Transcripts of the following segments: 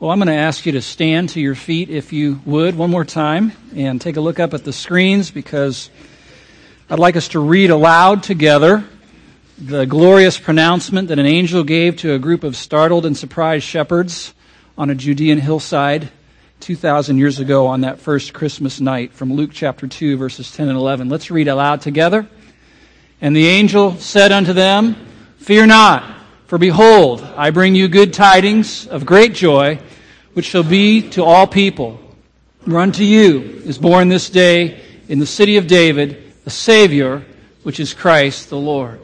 Well, I'm going to ask you to stand to your feet if you would one more time and take a look up at the screens because I'd like us to read aloud together the glorious pronouncement that an angel gave to a group of startled and surprised shepherds on a Judean hillside 2,000 years ago on that first Christmas night from Luke chapter 2, verses 10 and 11. Let's read aloud together. And the angel said unto them, Fear not. For behold, I bring you good tidings of great joy, which shall be to all people. For unto you is born this day in the city of David a Savior, which is Christ the Lord.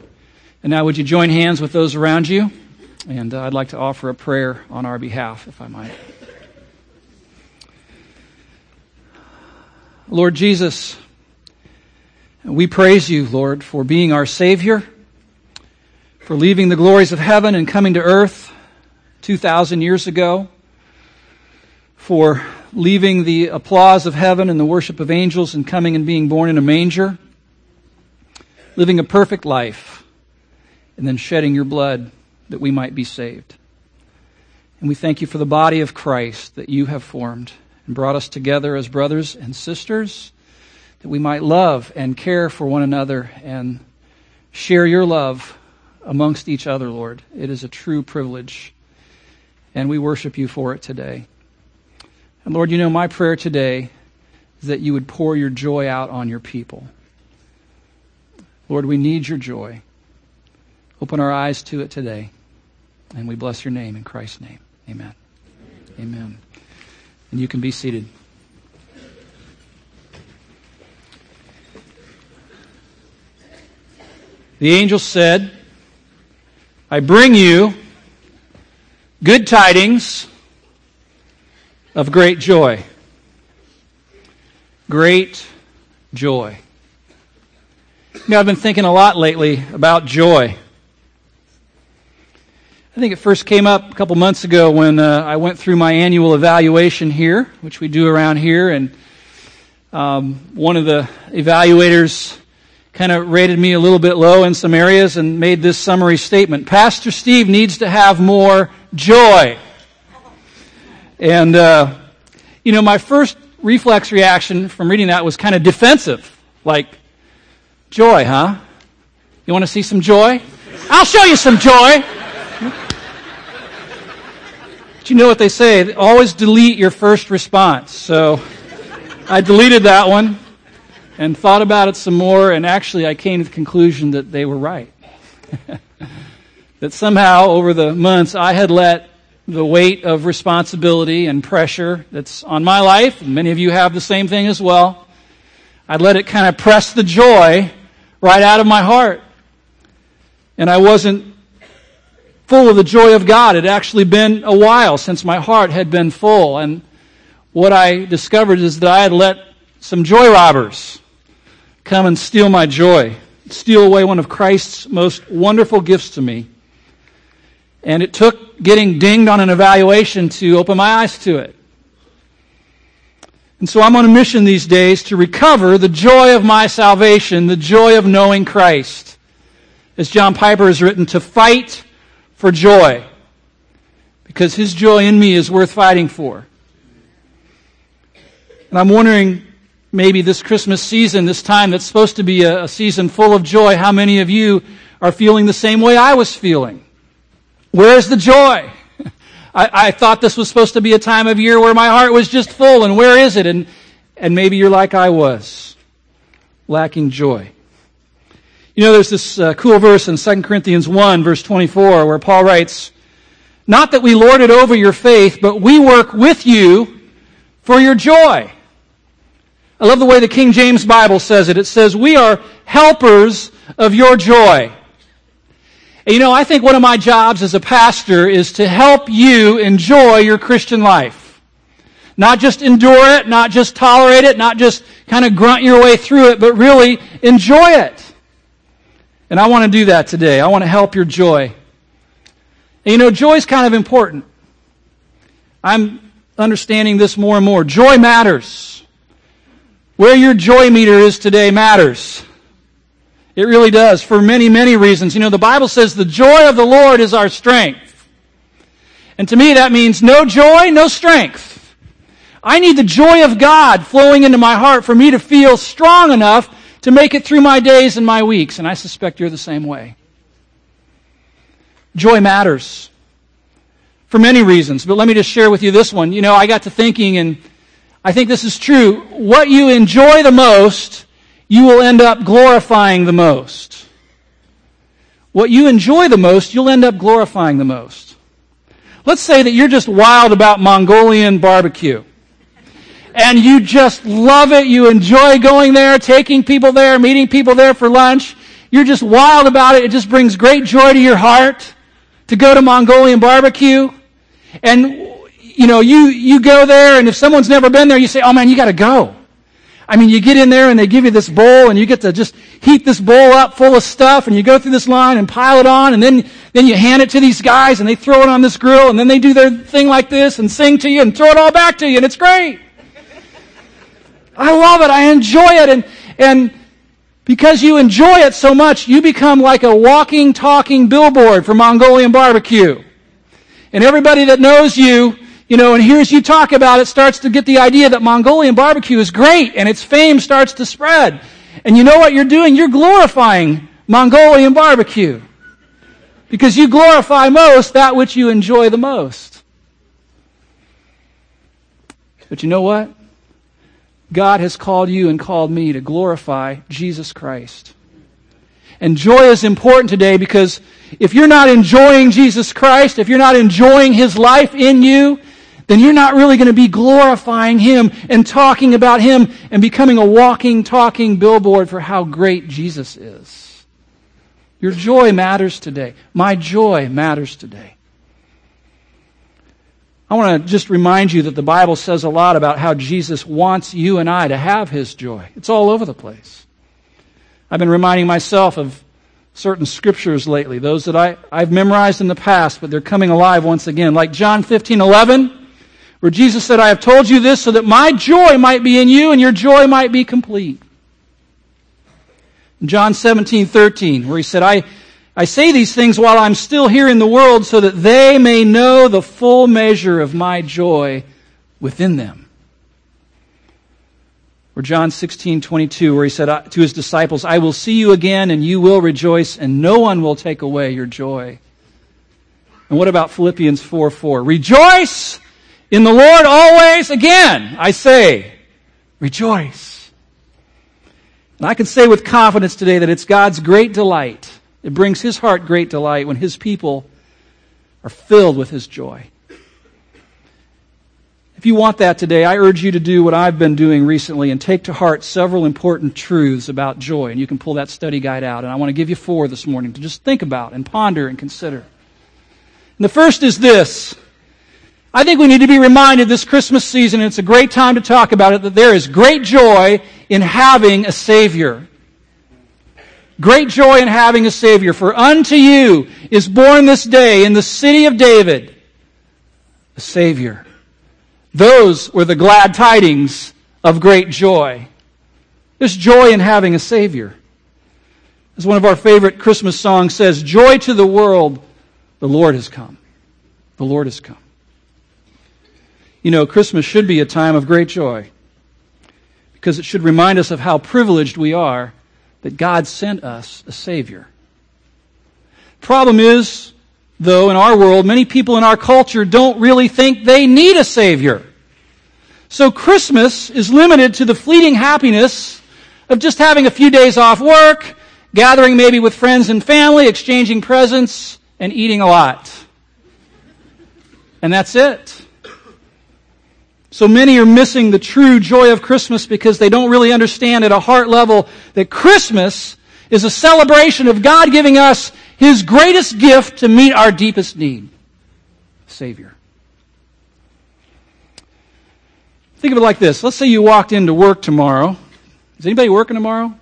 And now, would you join hands with those around you? And uh, I'd like to offer a prayer on our behalf, if I might. Lord Jesus, we praise you, Lord, for being our Savior for leaving the glories of heaven and coming to earth 2,000 years ago, for leaving the applause of heaven and the worship of angels and coming and being born in a manger, living a perfect life, and then shedding your blood that we might be saved. And we thank you for the body of Christ that you have formed and brought us together as brothers and sisters, that we might love and care for one another and share your love amongst each other, Lord. It is a true privilege, and we worship you for it today. And Lord, you know, my prayer today is that you would pour your joy out on your people. Lord, we need your joy. Open our eyes to it today, and we bless your name in Christ's name. Amen. Amen. And you can be seated. The angel said, I bring you good tidings of great joy. Great joy. You know, I've been thinking a lot lately about joy. I think it first came up a couple months ago when uh, I went through my annual evaluation here, which we do around here, and um, one of the evaluators kind of rated me a little bit low in some areas and made this summary statement. Pastor Steve needs to have more joy. And, uh, you know, my first reflex reaction from reading that was kind of defensive. Like, joy, huh? You want to see some joy? I'll show you some joy. But you know what they say? Always delete your first response. So I deleted that one and thought about it some more, and actually I came to the conclusion that they were right. that somehow over the months I had let the weight of responsibility and pressure that's on my life. Many of you have the same thing as well, I'd let it kind of press the joy right out of my heart. And I wasn't full of the joy of God. It had actually been a while since my heart had been full. And what I discovered is that I had let some joy robbers come and steal my joy, steal away one of Christ's most wonderful gifts to me. And it took getting dinged on an evaluation to open my eyes to it. And so I'm on a mission these days to recover the joy of my salvation, the joy of knowing Christ. As John Piper has written, to fight for joy. Because his joy in me is worth fighting for. And I'm wondering maybe this Christmas season, this time that's supposed to be a, a season full of joy, how many of you are feeling the same way I was feeling? Where's the joy? I, I, thought this was supposed to be a time of year where my heart was just full, and where is it? And, and maybe you're like I was, lacking joy. You know, there's this uh, cool verse in 2 Corinthians 1, verse 24, where Paul writes, Not that we lord it over your faith, but we work with you for your joy. I love the way the King James Bible says it. It says, We are helpers of your joy. And you know, I think one of my jobs as a pastor is to help you enjoy your Christian life. Not just endure it, not just tolerate it, not just kind of grunt your way through it, but really enjoy it. And I want to do that today. I want to help your joy. And you know, joy is kind of important. I'm understanding this more and more. Joy matters. Where your joy meter is today matters. It really does for many, many reasons. You know, the Bible says the joy of the Lord is our strength. And to me, that means no joy, no strength. I need the joy of God flowing into my heart for me to feel strong enough to make it through my days and my weeks. And I suspect you're the same way. Joy matters for many reasons, but let me just share with you this one. You know, I got to thinking, and I think this is true. What you enjoy the most, you will end up glorifying the most. What you enjoy the most, you'll end up glorifying the most. Let's say that you're just wild about Mongolian barbecue. And you just love it. You enjoy going there, taking people there, meeting people there for lunch. You're just wild about it. It just brings great joy to your heart to go to Mongolian barbecue. And, you know, you, you go there and if someone's never been there, you say, oh man, you gotta go. I mean, you get in there and they give you this bowl and you get to just heat this bowl up full of stuff and you go through this line and pile it on and then, then you hand it to these guys and they throw it on this grill and then they do their thing like this and sing to you and throw it all back to you and it's great. I love it. I enjoy it and, and because you enjoy it so much, you become like a walking, talking billboard for Mongolian barbecue. And everybody that knows you you know, and hears you talk about it starts to get the idea that Mongolian barbecue is great and its fame starts to spread. And you know what you're doing? You're glorifying Mongolian barbecue. Because you glorify most that which you enjoy the most. But you know what? God has called you and called me to glorify Jesus Christ. And joy is important today because if you're not enjoying Jesus Christ, if you're not enjoying His life in you, then you're not really going to be glorifying Him and talking about Him and becoming a walking, talking billboard for how great Jesus is. Your joy matters today. My joy matters today. I want to just remind you that the Bible says a lot about how Jesus wants you and I to have His joy. It's all over the place. I've been reminding myself of certain scriptures lately, those that I, I've memorized in the past, but they're coming alive once again. Like John 15, 11 where Jesus said, I have told you this so that my joy might be in you and your joy might be complete. In John 17, 13, where he said, I, I say these things while I'm still here in the world so that they may know the full measure of my joy within them. Or John 16, 22, where he said to his disciples, I will see you again and you will rejoice and no one will take away your joy. And what about Philippians 4, 4? Rejoice in the Lord always, again, I say, rejoice. And I can say with confidence today that it's God's great delight. It brings His heart great delight when His people are filled with His joy. If you want that today, I urge you to do what I've been doing recently and take to heart several important truths about joy. And you can pull that study guide out. And I want to give you four this morning to just think about and ponder and consider. And the first is this I think we need to be reminded this Christmas season, and it's a great time to talk about it, that there is great joy in having a Savior. Great joy in having a Savior. For unto you is born this day in the city of David a Savior. Those were the glad tidings of great joy. There's joy in having a Savior. As one of our favorite Christmas songs says, Joy to the world, the Lord has come. The Lord has come. You know, Christmas should be a time of great joy because it should remind us of how privileged we are that God sent us a Savior. Problem is, though, in our world, many people in our culture don't really think they need a Savior. So Christmas is limited to the fleeting happiness of just having a few days off work, gathering maybe with friends and family, exchanging presents, and eating a lot. And that's it. So many are missing the true joy of Christmas because they don't really understand at a heart level that Christmas is a celebration of God giving us His greatest gift to meet our deepest need. Savior. Think of it like this. Let's say you walked into work tomorrow. Is anybody working tomorrow?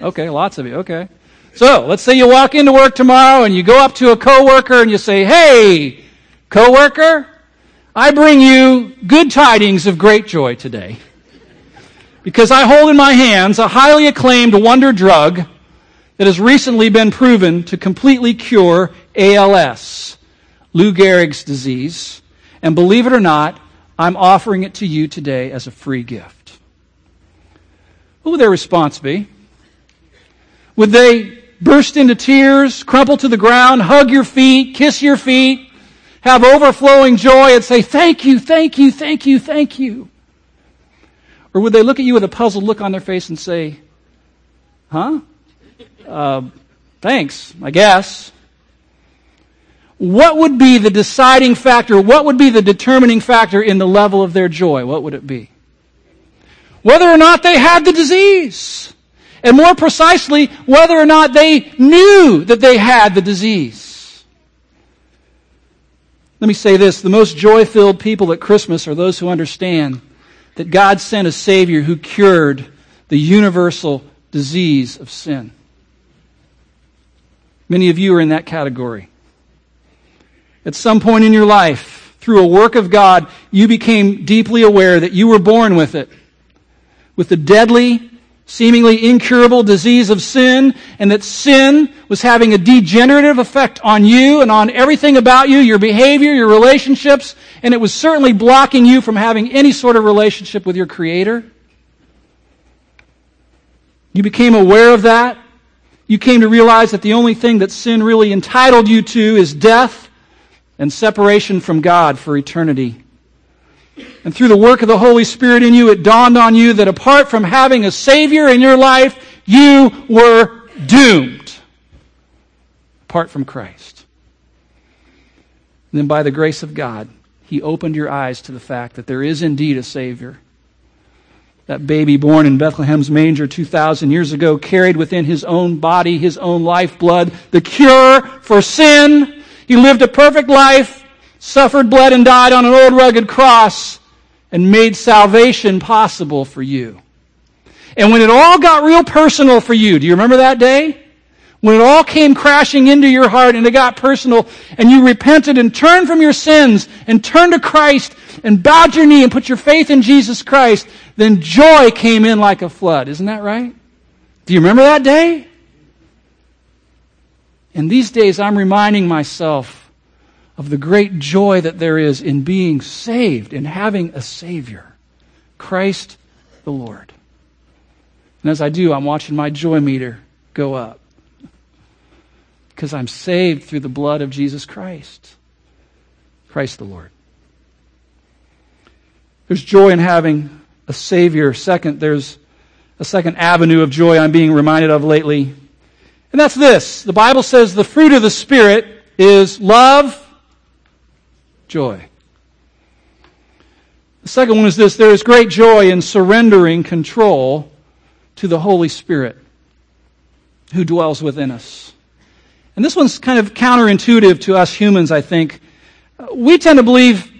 Okay, lots of you. Okay. So, let's say you walk into work tomorrow and you go up to a coworker and you say, "Hey, coworker, I bring you good tidings of great joy today. Because I hold in my hands a highly acclaimed wonder drug that has recently been proven to completely cure ALS, Lou Gehrig's disease. And believe it or not, I'm offering it to you today as a free gift. What would their response be? Would they burst into tears, crumple to the ground, hug your feet, kiss your feet, have overflowing joy, and say, Thank you, thank you, thank you, thank you? Or would they look at you with a puzzled look on their face and say, Huh? Uh, thanks, I guess. What would be the deciding factor? What would be the determining factor in the level of their joy? What would it be? Whether or not they had the disease. And more precisely, whether or not they knew that they had the disease. Let me say this the most joy filled people at Christmas are those who understand that God sent a Savior who cured the universal disease of sin. Many of you are in that category. At some point in your life, through a work of God, you became deeply aware that you were born with it. With the deadly, seemingly incurable disease of sin, and that sin was having a degenerative effect on you and on everything about you, your behavior, your relationships, and it was certainly blocking you from having any sort of relationship with your Creator. You became aware of that. You came to realize that the only thing that sin really entitled you to is death and separation from God for eternity. And through the work of the Holy Spirit in you, it dawned on you that apart from having a Savior in your life, you were doomed. Apart from Christ. And then by the grace of God, He opened your eyes to the fact that there is indeed a Savior. That baby born in Bethlehem's manger 2,000 years ago carried within his own body, his own lifeblood, the cure for sin he lived a perfect life, suffered, bled, and died on an old rugged cross, and made salvation possible for you. And when it all got real personal for you, do you remember that day? When it all came crashing into your heart and it got personal and you repented and turned from your sins and turned to Christ and bowed your knee and put your faith in Jesus Christ, then joy came in like a flood. Isn't that right? Do you remember that day? And these days, I'm reminding myself of the great joy that there is in being saved, in having a Savior, Christ the Lord. And as I do, I'm watching my joy meter go up because I'm saved through the blood of Jesus Christ, Christ the Lord. There's joy in having a Savior. Second, there's a second avenue of joy I'm being reminded of lately and that's this. The Bible says the fruit of the Spirit is love, joy. The second one is this there is great joy in surrendering control to the Holy Spirit who dwells within us. And this one's kind of counterintuitive to us humans, I think. We tend to believe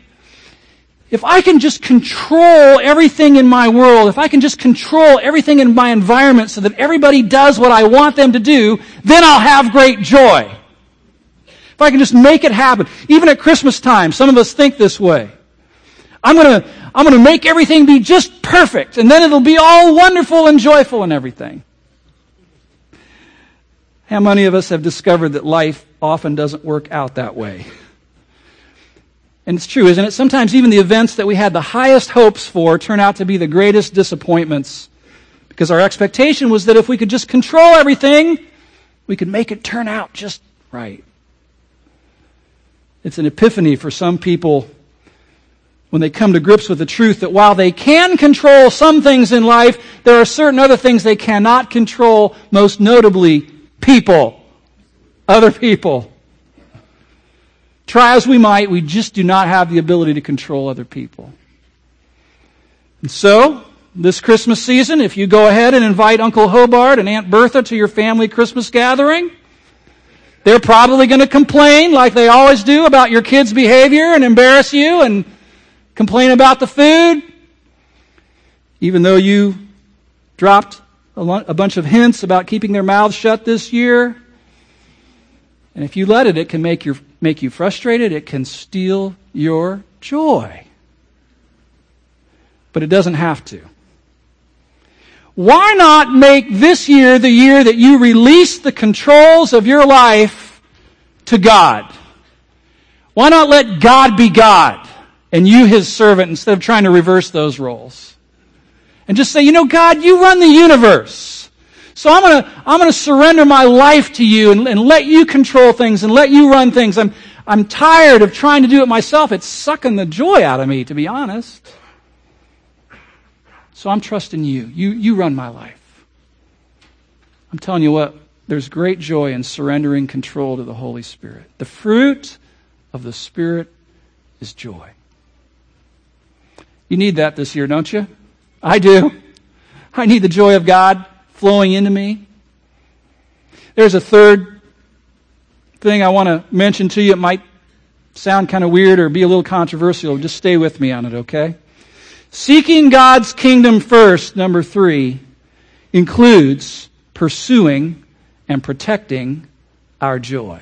if I can just control everything in my world, if I can just control everything in my environment so that everybody does what I want them to do, then I'll have great joy. If I can just make it happen. Even at Christmas time, some of us think this way. I'm gonna, I'm gonna make everything be just perfect, and then it'll be all wonderful and joyful and everything. How many of us have discovered that life often doesn't work out that way? And it's true, isn't it? Sometimes even the events that we had the highest hopes for turn out to be the greatest disappointments. Because our expectation was that if we could just control everything, we could make it turn out just right. It's an epiphany for some people when they come to grips with the truth that while they can control some things in life, there are certain other things they cannot control, most notably people. Other people. Try as we might, we just do not have the ability to control other people. And so, this Christmas season, if you go ahead and invite Uncle Hobart and Aunt Bertha to your family Christmas gathering, they're probably going to complain like they always do about your kids' behavior and embarrass you and complain about the food. Even though you dropped a bunch of hints about keeping their mouths shut this year. And if you let it, it can make your make you frustrated, it can steal your joy. But it doesn't have to. Why not make this year the year that you release the controls of your life to God? Why not let God be God and you his servant instead of trying to reverse those roles? And just say, you know, God, you run the universe. So I'm gonna, I'm gonna surrender my life to you and, and let you control things and let you run things. I'm, I'm tired of trying to do it myself. It's sucking the joy out of me, to be honest. So I'm trusting you. You, you run my life. I'm telling you what, there's great joy in surrendering control to the Holy Spirit. The fruit of the Spirit is joy. You need that this year, don't you? I do. I need the joy of God flowing into me. There's a third thing I want to mention to you. It might sound kind of weird or be a little controversial. Just stay with me on it, okay? Seeking God's kingdom first, number three, includes pursuing and protecting our joy.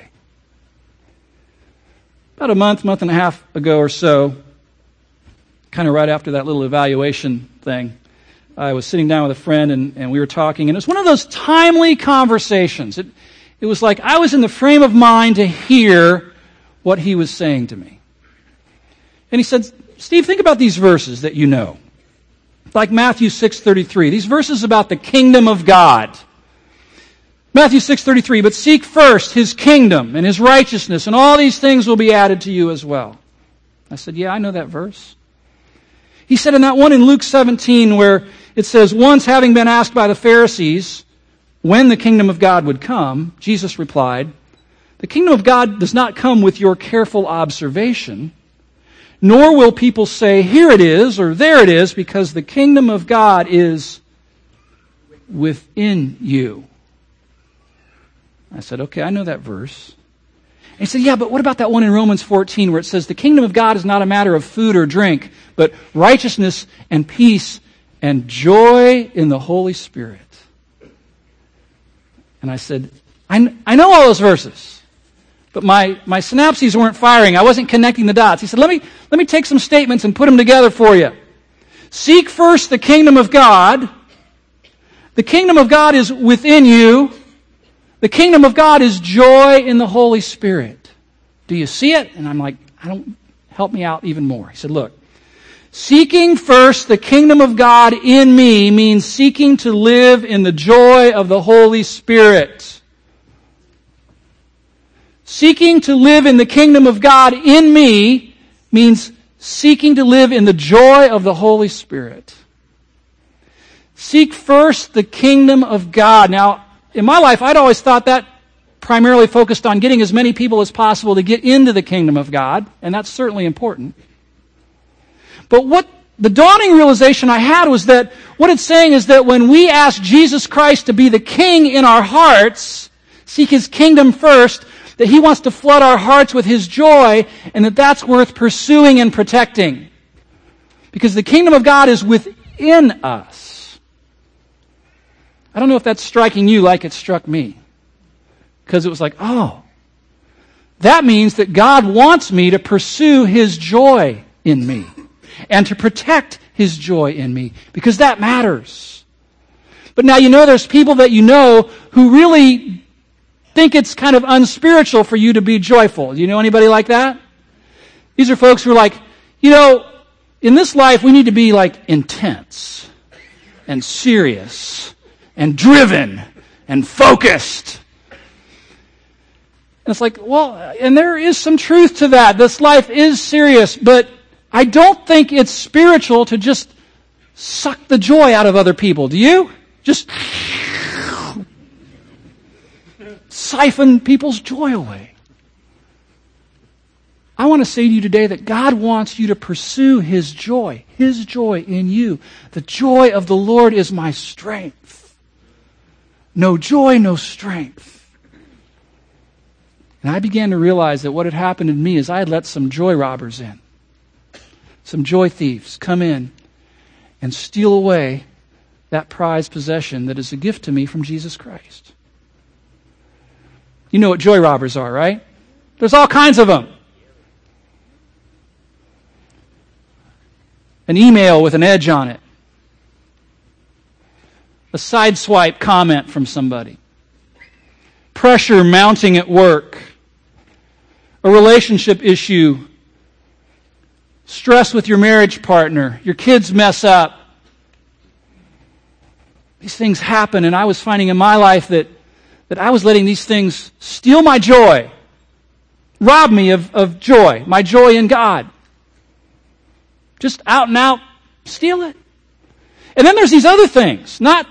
About a month, month and a half ago or so, kind of right after that little evaluation thing, I was sitting down with a friend and, and we were talking, and it was one of those timely conversations. It, it was like I was in the frame of mind to hear what he was saying to me. And he said, Steve, think about these verses that you know. Like Matthew 6:33. These verses about the kingdom of God. Matthew 6:33, but seek first his kingdom and his righteousness and all these things will be added to you as well. I said, "Yeah, I know that verse." He said in that one in Luke 17 where it says, "Once having been asked by the Pharisees when the kingdom of God would come, Jesus replied, "The kingdom of God does not come with your careful observation." Nor will people say, here it is or there it is, because the kingdom of God is within you. I said, okay, I know that verse. And he said, yeah, but what about that one in Romans 14 where it says, the kingdom of God is not a matter of food or drink, but righteousness and peace and joy in the Holy Spirit. And I said, I, I know all those verses but my, my synapses weren't firing. I wasn't connecting the dots. He said, let me, let me take some statements and put them together for you. Seek first the kingdom of God. The kingdom of God is within you. The kingdom of God is joy in the Holy Spirit. Do you see it? And I'm like, I don't, help me out even more. He said, look, seeking first the kingdom of God in me means seeking to live in the joy of the Holy Spirit. Seeking to live in the kingdom of God in me means seeking to live in the joy of the Holy Spirit. Seek first the kingdom of God. Now, in my life, I'd always thought that primarily focused on getting as many people as possible to get into the kingdom of God, and that's certainly important. But what the dawning realization I had was that what it's saying is that when we ask Jesus Christ to be the king in our hearts, seek his kingdom first, that He wants to flood our hearts with His joy, and that that's worth pursuing and protecting. Because the kingdom of God is within us. I don't know if that's striking you like it struck me. Because it was like, oh, that means that God wants me to pursue His joy in me and to protect His joy in me because that matters. But now you know there's people that you know who really think it's kind of unspiritual for you to be joyful. Do you know anybody like that? These are folks who are like, you know, in this life we need to be like intense and serious and driven and focused. And it's like, well, and there is some truth to that. This life is serious, but I don't think it's spiritual to just suck the joy out of other people. Do you? Just siphon people's joy away. I want to say to you today that God wants you to pursue His joy, His joy in you. The joy of the Lord is my strength. No joy, no strength. And I began to realize that what had happened in me is I had let some joy robbers in, some joy thieves come in and steal away that prized possession that is a gift to me from Jesus Christ. You know what joy robbers are, right? There's all kinds of them. An email with an edge on it. A sideswipe comment from somebody. Pressure mounting at work. a relationship issue, stress with your marriage partner, your kids mess up. These things happen, and I was finding in my life that, that I was letting these things steal my joy, rob me of, of joy, my joy in God. Just out and out, steal it. And then there's these other things. Not,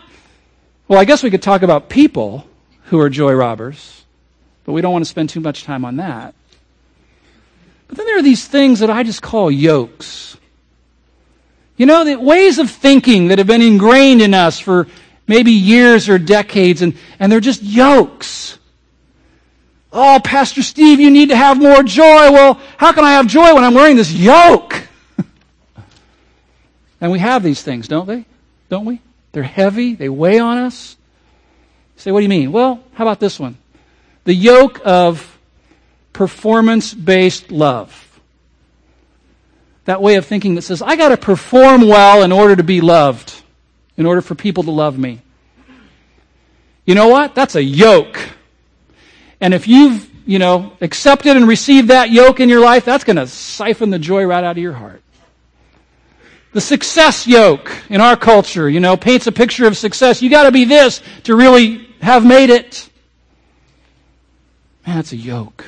well, I guess we could talk about people who are joy robbers, but we don't want to spend too much time on that. But then there are these things that I just call yokes. You know, the ways of thinking that have been ingrained in us for maybe years or decades, and, and they're just yokes. Oh, Pastor Steve, you need to have more joy. Well, how can I have joy when I'm wearing this yoke? and we have these things, don't they? Don't we? They're heavy, they weigh on us. You say, what do you mean? Well, how about this one? The yoke of performance based love. That way of thinking that says, I got to perform well in order to be loved, in order for people to love me. You know what? That's a yoke. And if you've, you know, accepted and received that yoke in your life, that's going to siphon the joy right out of your heart. The success yoke in our culture, you know, paints a picture of success. You got to be this to really have made it. Man, it's a yoke.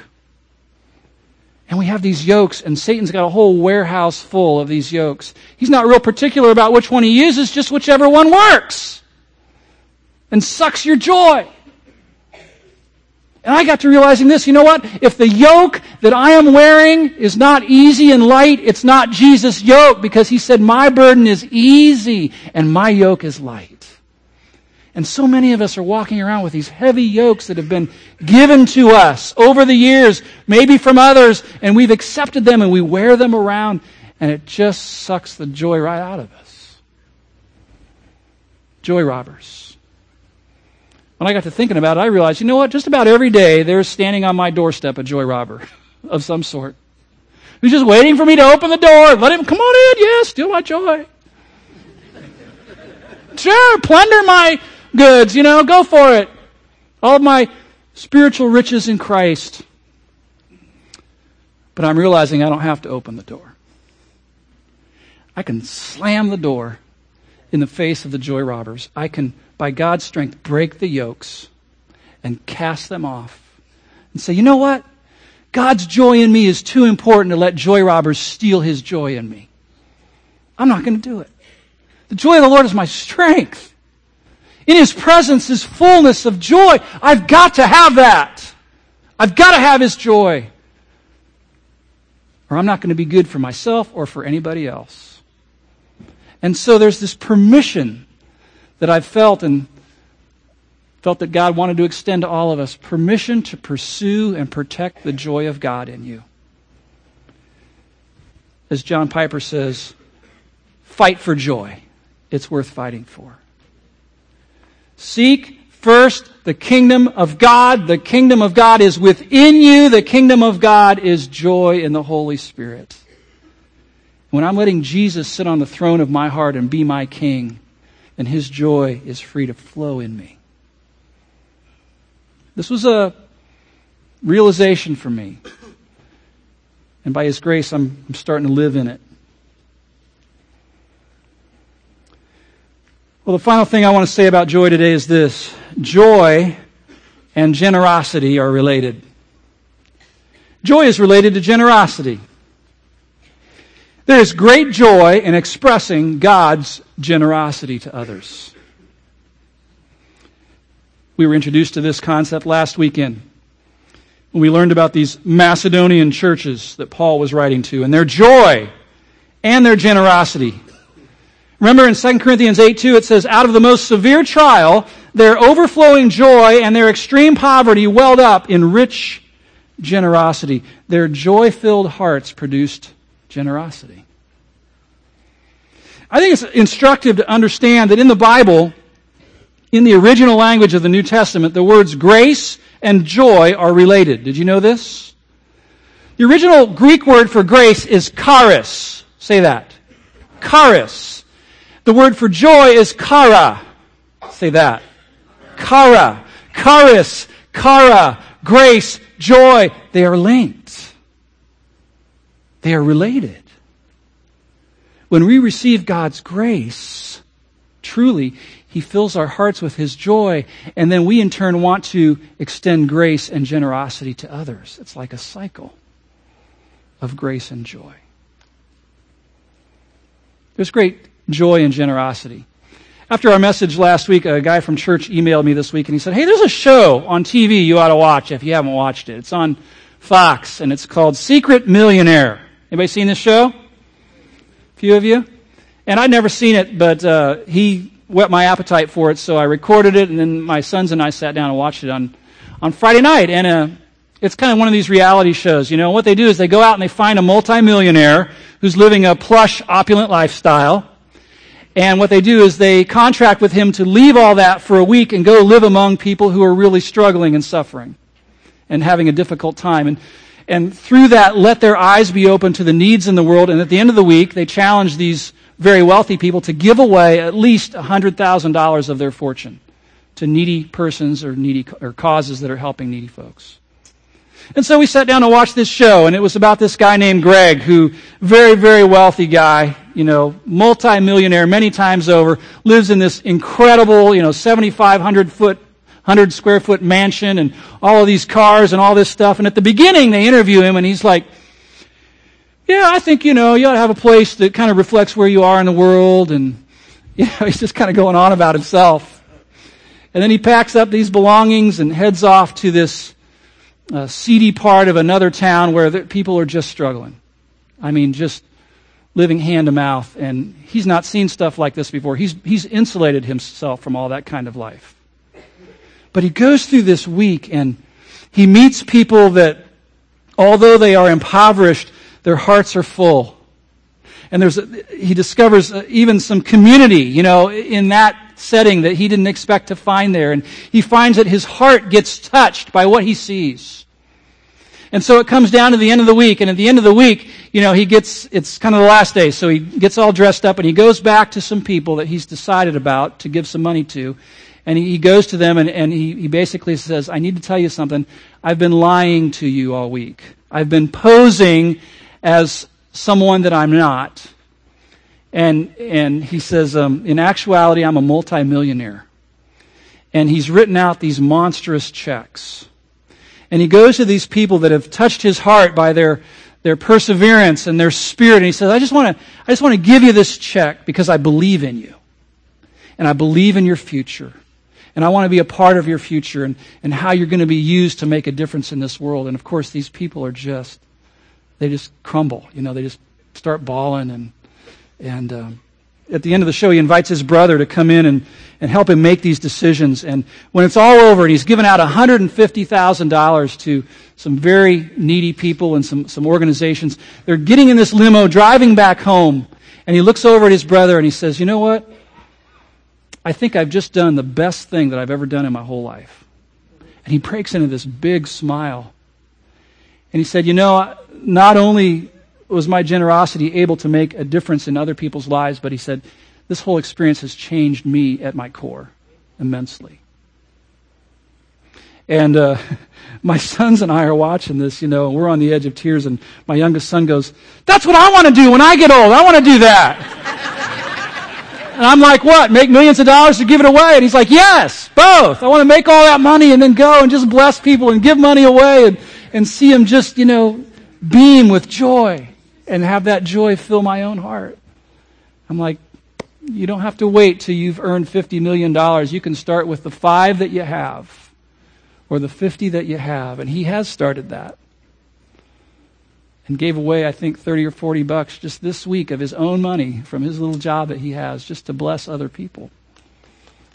And we have these yokes, and Satan's got a whole warehouse full of these yokes. He's not real particular about which one he uses, just whichever one works. And sucks your joy. And I got to realizing this, you know what? If the yoke that I am wearing is not easy and light, it's not Jesus' yoke because he said, my burden is easy and my yoke is light. And so many of us are walking around with these heavy yokes that have been given to us over the years, maybe from others, and we've accepted them and we wear them around, and it just sucks the joy right out of us. Joy robbers. When I got to thinking about it, I realized, you know what? Just about every day there's standing on my doorstep a joy robber of some sort. Who's just waiting for me to open the door. Let him come on in. Yes, steal my joy. Sure, plunder my goods, you know, go for it. All my spiritual riches in Christ. But I'm realizing I don't have to open the door. I can slam the door in the face of the joy robbers. I can, by God's strength, break the yokes and cast them off and say, you know what? God's joy in me is too important to let joy robbers steal his joy in me. I'm not going to do it. The joy of the Lord is my strength. In His presence is fullness of joy. I've got to have that. I've got to have His joy. Or I'm not going to be good for myself or for anybody else. And so there's this permission that I've felt and felt that God wanted to extend to all of us permission to pursue and protect the joy of God in you. As John Piper says, fight for joy. It's worth fighting for. Seek first the kingdom of God. The kingdom of God is within you. The kingdom of God is joy in the Holy Spirit. When I'm letting Jesus sit on the throne of my heart and be my king, then his joy is free to flow in me. This was a realization for me. And by his grace, I'm, I'm starting to live in it. Well, the final thing I want to say about joy today is this joy and generosity are related. Joy is related to generosity. There is great joy in expressing God's generosity to others. We were introduced to this concept last weekend when we learned about these Macedonian churches that Paul was writing to and their joy and their generosity. Remember in 2 Corinthians 8 2, it says, Out of the most severe trial, their overflowing joy and their extreme poverty welled up in rich generosity. Their joy filled hearts produced generosity. I think it's instructive to understand that in the Bible, in the original language of the New Testament, the words grace and joy are related. Did you know this? The original Greek word for grace is charis. Say that. Charis. The word for joy is chara. Say that. Chara. Charis. Chara. Grace. Joy. They are linked. They are related. When we receive God's grace, truly, He fills our hearts with His joy, and then we in turn want to extend grace and generosity to others. It's like a cycle of grace and joy. There's great joy and generosity. After our message last week, a guy from church emailed me this week and he said, Hey, there's a show on TV you ought to watch if you haven't watched it. It's on Fox and it's called Secret Millionaire. Anybody seen this show? A few of you? And I'd never seen it, but uh, he whet my appetite for it, so I recorded it, and then my sons and I sat down and watched it on, on Friday night. And uh, it's kind of one of these reality shows. You know, what they do is they go out and they find a multimillionaire who's living a plush, opulent lifestyle and what they do is they contract with him to leave all that for a week and go live among people who are really struggling and suffering and having a difficult time. And, and through that, let their eyes be open to the needs in the world. And at the end of the week, they challenge these very wealthy people to give away at least $100,000 of their fortune to needy persons or needy or causes that are helping needy folks. And so we sat down to watch this show, and it was about this guy named Greg, who, very, very wealthy guy, you know, multimillionaire many times over, lives in this incredible, you know, 7,500 foot, 100 square foot mansion and all of these cars and all this stuff. And at the beginning, they interview him, and he's like, yeah, I think, you know, you ought to have a place that kind of reflects where you are in the world. And, you know, he's just kind of going on about himself. And then he packs up these belongings and heads off to this a seedy part of another town where the, people are just struggling. I mean, just living hand to mouth. And he's not seen stuff like this before. He's, he's insulated himself from all that kind of life. But he goes through this week and he meets people that, although they are impoverished, their hearts are full. And there's a, he discovers uh, even some community, you know, in that setting that he didn't expect to find there. And he finds that his heart gets touched by what he sees. And so it comes down to the end of the week, and at the end of the week, you know, he gets, it's kind of the last day, so he gets all dressed up and he goes back to some people that he's decided about to give some money to. And he, goes to them and, and he, he basically says, I need to tell you something. I've been lying to you all week. I've been posing as someone that I'm not. And, and he says, um, in actuality, I'm a multimillionaire. And he's written out these monstrous checks. And he goes to these people that have touched his heart by their, their perseverance and their spirit. And he says, I just want to, I just want to give you this check because I believe in you. And I believe in your future. And I want to be a part of your future and, and how you're going to be used to make a difference in this world. And of course, these people are just, they just crumble. You know, they just start bawling and, and um, at the end of the show, he invites his brother to come in and, and help him make these decisions. And when it's all over and he's given out $150,000 to some very needy people and some, some organizations, they're getting in this limo, driving back home. And he looks over at his brother and he says, You know what? I think I've just done the best thing that I've ever done in my whole life. And he breaks into this big smile. And he said, You know, not only was my generosity able to make a difference in other people's lives, but he said, this whole experience has changed me at my core immensely. And uh, my sons and I are watching this, you know, and we're on the edge of tears, and my youngest son goes, That's what I want to do when I get old. I want to do that. and I'm like, What? Make millions of dollars to give it away? And he's like, Yes, both. I want to make all that money and then go and just bless people and give money away and, and see them just, you know, beam with joy and have that joy fill my own heart. I'm like, you don't have to wait till you've earned $50 million. You can start with the five that you have or the 50 that you have. And he has started that. And gave away, I think, 30 or 40 bucks just this week of his own money from his little job that he has just to bless other people.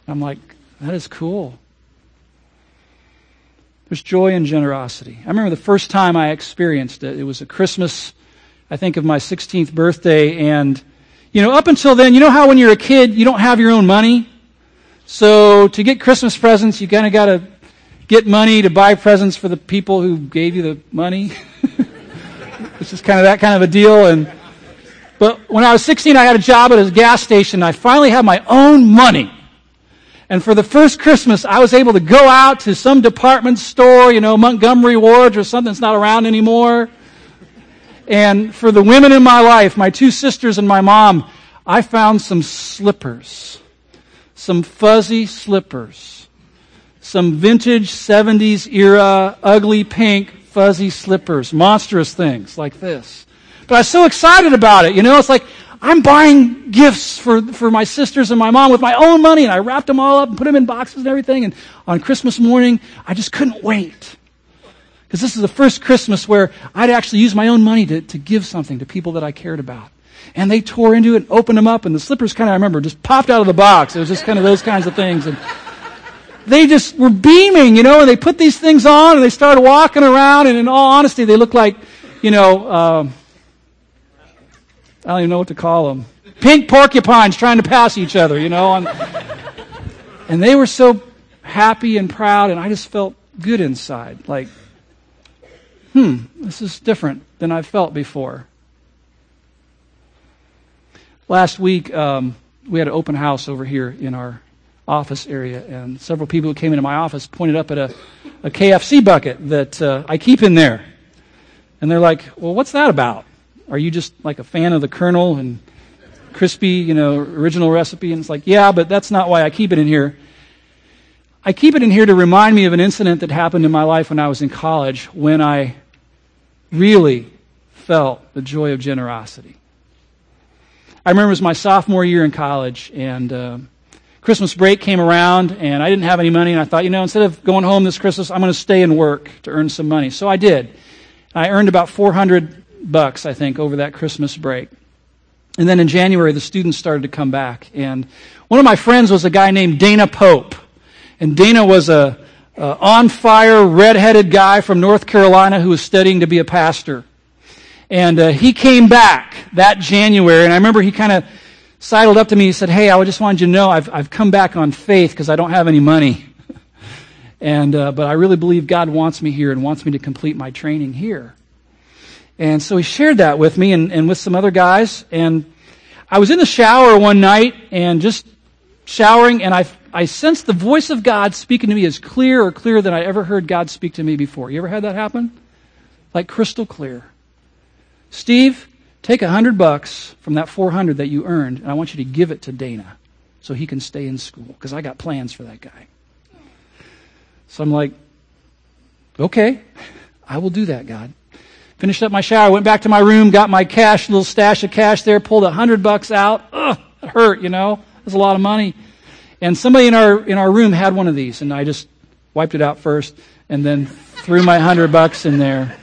I'm like, that is cool. There's joy and generosity. I remember the first time I experienced it. It was a Christmas I think of my 16th birthday and, you know, up until then, you know how when you're a kid, you don't have your own money? So to get Christmas presents, you kind of got to get money to buy presents for the people who gave you the money. it's just kind of that kind of a deal. And, but when I was 16, I had a job at a gas station. I finally had my own money. And for the first Christmas, I was able to go out to some department store, you know, Montgomery Ward or something that's not around anymore And for the women in my life, my two sisters and my mom, I found some slippers. Some fuzzy slippers. Some vintage 70s era, ugly pink, fuzzy slippers. Monstrous things like this. But I was so excited about it. You know, it's like, I'm buying gifts for, for my sisters and my mom with my own money, and I wrapped them all up and put them in boxes and everything. And on Christmas morning, I just couldn't wait. Because this is the first Christmas where I'd actually use my own money to, to give something to people that I cared about. And they tore into it and opened them up, and the slippers kind of, I remember, just popped out of the box. It was just kind of those kinds of things. And they just were beaming, you know, and they put these things on and they started walking around, and in all honesty, they looked like, you know, uh, I don't even know what to call them. Pink porcupines trying to pass each other, you know. And, and they were so happy and proud, and I just felt good inside. Like, hmm, this is different than I've felt before. Last week, um, we had an open house over here in our office area, and several people who came into my office pointed up at a, a KFC bucket that uh, I keep in there. And they're like, well, what's that about? Are you just like a fan of the Colonel and crispy, you know, original recipe? And it's like, yeah, but that's not why I keep it in here. I keep it in here to remind me of an incident that happened in my life when I was in college when I really felt the joy of generosity. I remember it was my sophomore year in college, and uh, Christmas break came around, and I didn't have any money, and I thought, you know, instead of going home this Christmas, I'm going to stay and work to earn some money. So I did. I earned about 400 bucks, I think, over that Christmas break. And then in January, the students started to come back. And one of my friends was a guy named Dana Pope. And Dana was a, a on fire, red-headed guy from North Carolina who was studying to be a pastor. And uh, he came back that January, and I remember he kind of sidled up to me. He said, "Hey, I just wanted you to know I've I've come back on faith because I don't have any money, and uh, but I really believe God wants me here and wants me to complete my training here." And so he shared that with me and, and with some other guys. And I was in the shower one night and just showering, and I, I sensed the voice of God speaking to me as clear or clearer than I ever heard God speak to me before. You ever had that happen? Like crystal clear. Steve, take a hundred bucks from that 400 that you earned, and I want you to give it to Dana so he can stay in school because I got plans for that guy. So I'm like, okay, I will do that, God. Finished up my shower, went back to my room, got my cash, little stash of cash there, pulled a hundred bucks out. Ugh, it hurt, you know. Was a lot of money. And somebody in our in our room had one of these, and I just wiped it out first, and then threw my hundred bucks in there.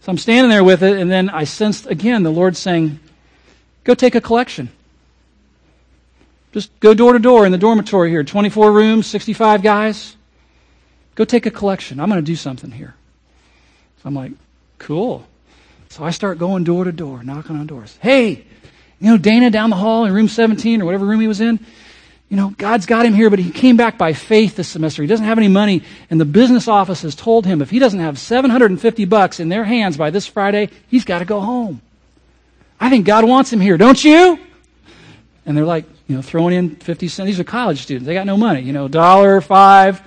So I'm standing there with it, and then I sensed again the Lord saying, "Go take a collection. Just go door to door in the dormitory here, 24 rooms, 65 guys. Go take a collection. I'm going to do something here." So I'm like, Cool. So I start going door to door, knocking on doors. Hey, you know, Dana down the hall in room 17 or whatever room he was in, you know, God's got him here, but he came back by faith this semester. He doesn't have any money, and the business office has told him if he doesn't have 750 bucks in their hands by this Friday, he's got to go home. I think God wants him here, don't you? And they're like, you know, throwing in 50 cents. These are college students. They got no money, you know, dollar, five.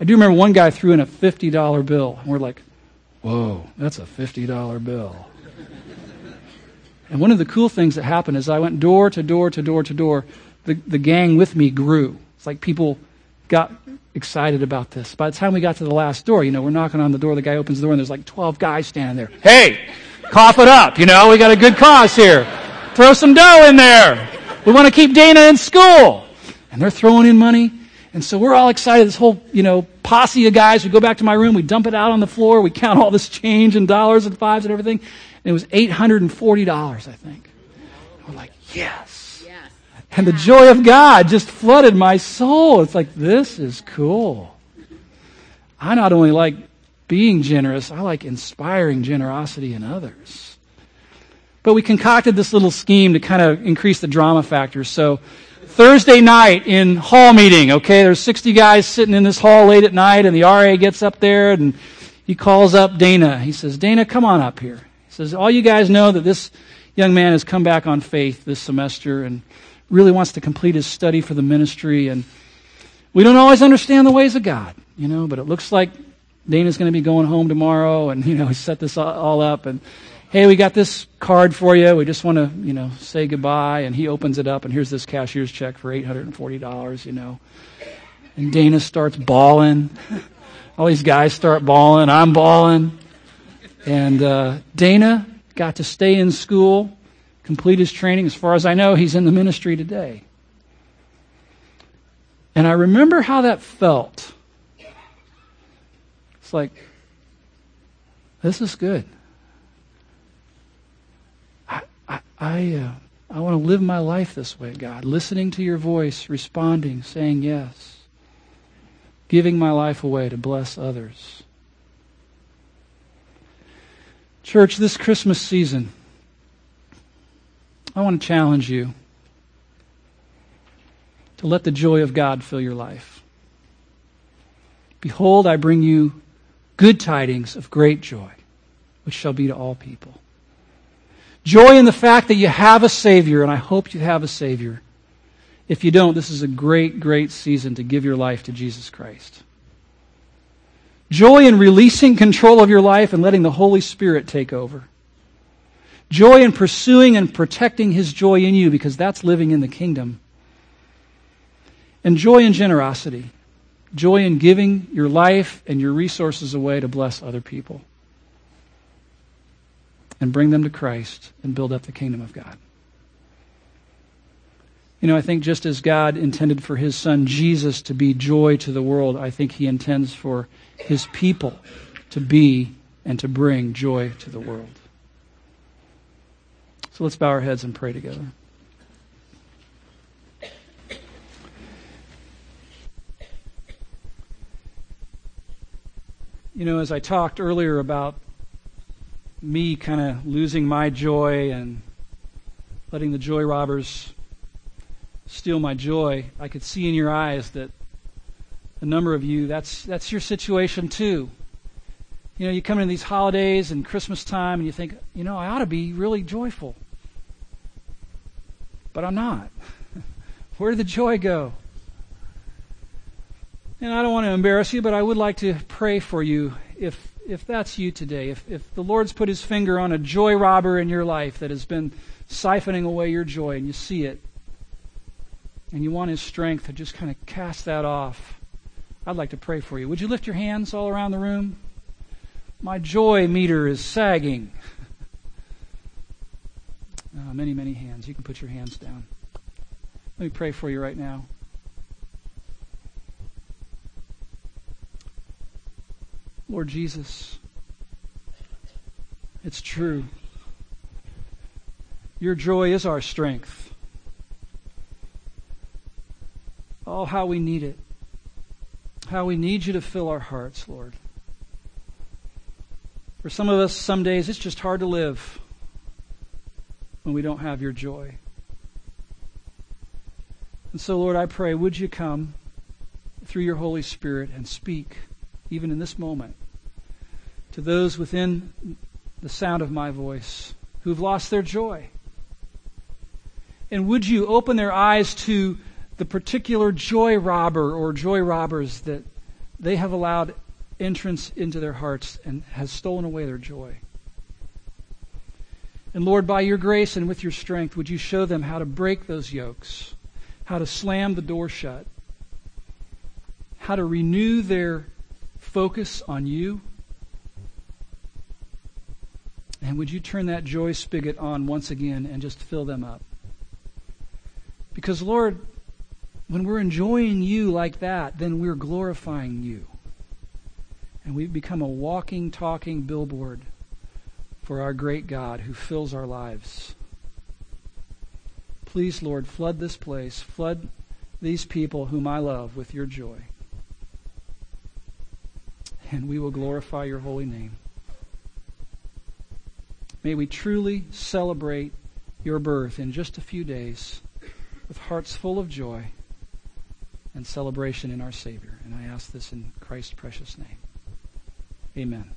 I do remember one guy threw in a $50 bill, and we're like, Whoa, that's a $50 bill. And one of the cool things that happened is I went door to door to door to door. The, the gang with me grew. It's like people got excited about this. By the time we got to the last door, you know, we're knocking on the door, the guy opens the door, and there's like 12 guys standing there. Hey, cough it up, you know, we got a good cause here. Throw some dough in there. We want to keep Dana in school. And they're throwing in money. And so we're all excited. This whole, you know, posse of guys. We go back to my room. We dump it out on the floor. We count all this change and dollars and fives and everything. And it was $840, I think. And we're like, yes. yes. And the joy of God just flooded my soul. It's like, this is cool. I not only like being generous, I like inspiring generosity in others. But we concocted this little scheme to kind of increase the drama factor. So Thursday night in hall meeting, okay? There's 60 guys sitting in this hall late at night, and the RA gets up there and he calls up Dana. He says, Dana, come on up here. Says, All you guys know that this young man has come back on faith this semester and really wants to complete his study for the ministry. And we don't always understand the ways of God, you know, but it looks like Dana's going to be going home tomorrow, and, you know, he set this all up. And hey, we got this card for you. We just want to, you know, say goodbye. And he opens it up and here's this cashier's check for $840, you know. And Dana starts bawling. All these guys start bawling. I'm bawling. And uh, Dana got to stay in school, complete his training. As far as I know, he's in the ministry today. And I remember how that felt. It's like, this is good. I, I, I, uh, I want to live my life this way, God. Listening to your voice, responding, saying yes, giving my life away to bless others. Church, this Christmas season, I want to challenge you to let the joy of God fill your life. Behold, I bring you good tidings of great joy, which shall be to all people. Joy in the fact that you have a Savior, and I hope you have a Savior. If you don't, this is a great, great season to give your life to Jesus Christ. Joy in releasing control of your life and letting the Holy Spirit take over. Joy in pursuing and protecting His joy in you because that's living in the kingdom. And joy in generosity. Joy in giving your life and your resources away to bless other people and bring them to Christ and build up the kingdom of God. You know, I think just as God intended for his son Jesus to be joy to the world, I think he intends for his people to be and to bring joy to the world. So let's bow our heads and pray together. You know, as I talked earlier about me kind of losing my joy and letting the joy robbers steal my joy, I could see in your eyes that a number of you, that's, that's your situation too. You know, you come into these holidays and Christmas time and you think, you know, I ought to be really joyful. But I'm not. Where did the joy go? And I don't want to embarrass you, but I would like to pray for you if, if that's you today. If, if the Lord's put his finger on a joy robber in your life that has been siphoning away your joy and you see it, and you want his strength to just kind of cast that off I'd like to pray for you. Would you lift your hands all around the room? My joy meter is sagging. uh, many, many hands. You can put your hands down. Let me pray for you right now. Lord Jesus, it's true. Your joy is our strength. Oh, how we need it how we need you to fill our hearts, Lord. For some of us, some days, it's just hard to live when we don't have your joy. And so, Lord, I pray, would you come through your Holy Spirit and speak, even in this moment, to those within the sound of my voice who've lost their joy? And would you open their eyes to the particular joy robber or joy robbers that they have allowed entrance into their hearts and has stolen away their joy. And Lord, by your grace and with your strength, would you show them how to break those yokes, how to slam the door shut, how to renew their focus on you? And would you turn that joy spigot on once again and just fill them up? Because, Lord, when we're enjoying you like that, then we're glorifying you. And we've become a walking, talking billboard for our great God who fills our lives. Please, Lord, flood this place, flood these people whom I love with your joy. And we will glorify your holy name. May we truly celebrate your birth in just a few days with hearts full of joy and celebration in our Savior. And I ask this in Christ's precious name. Amen.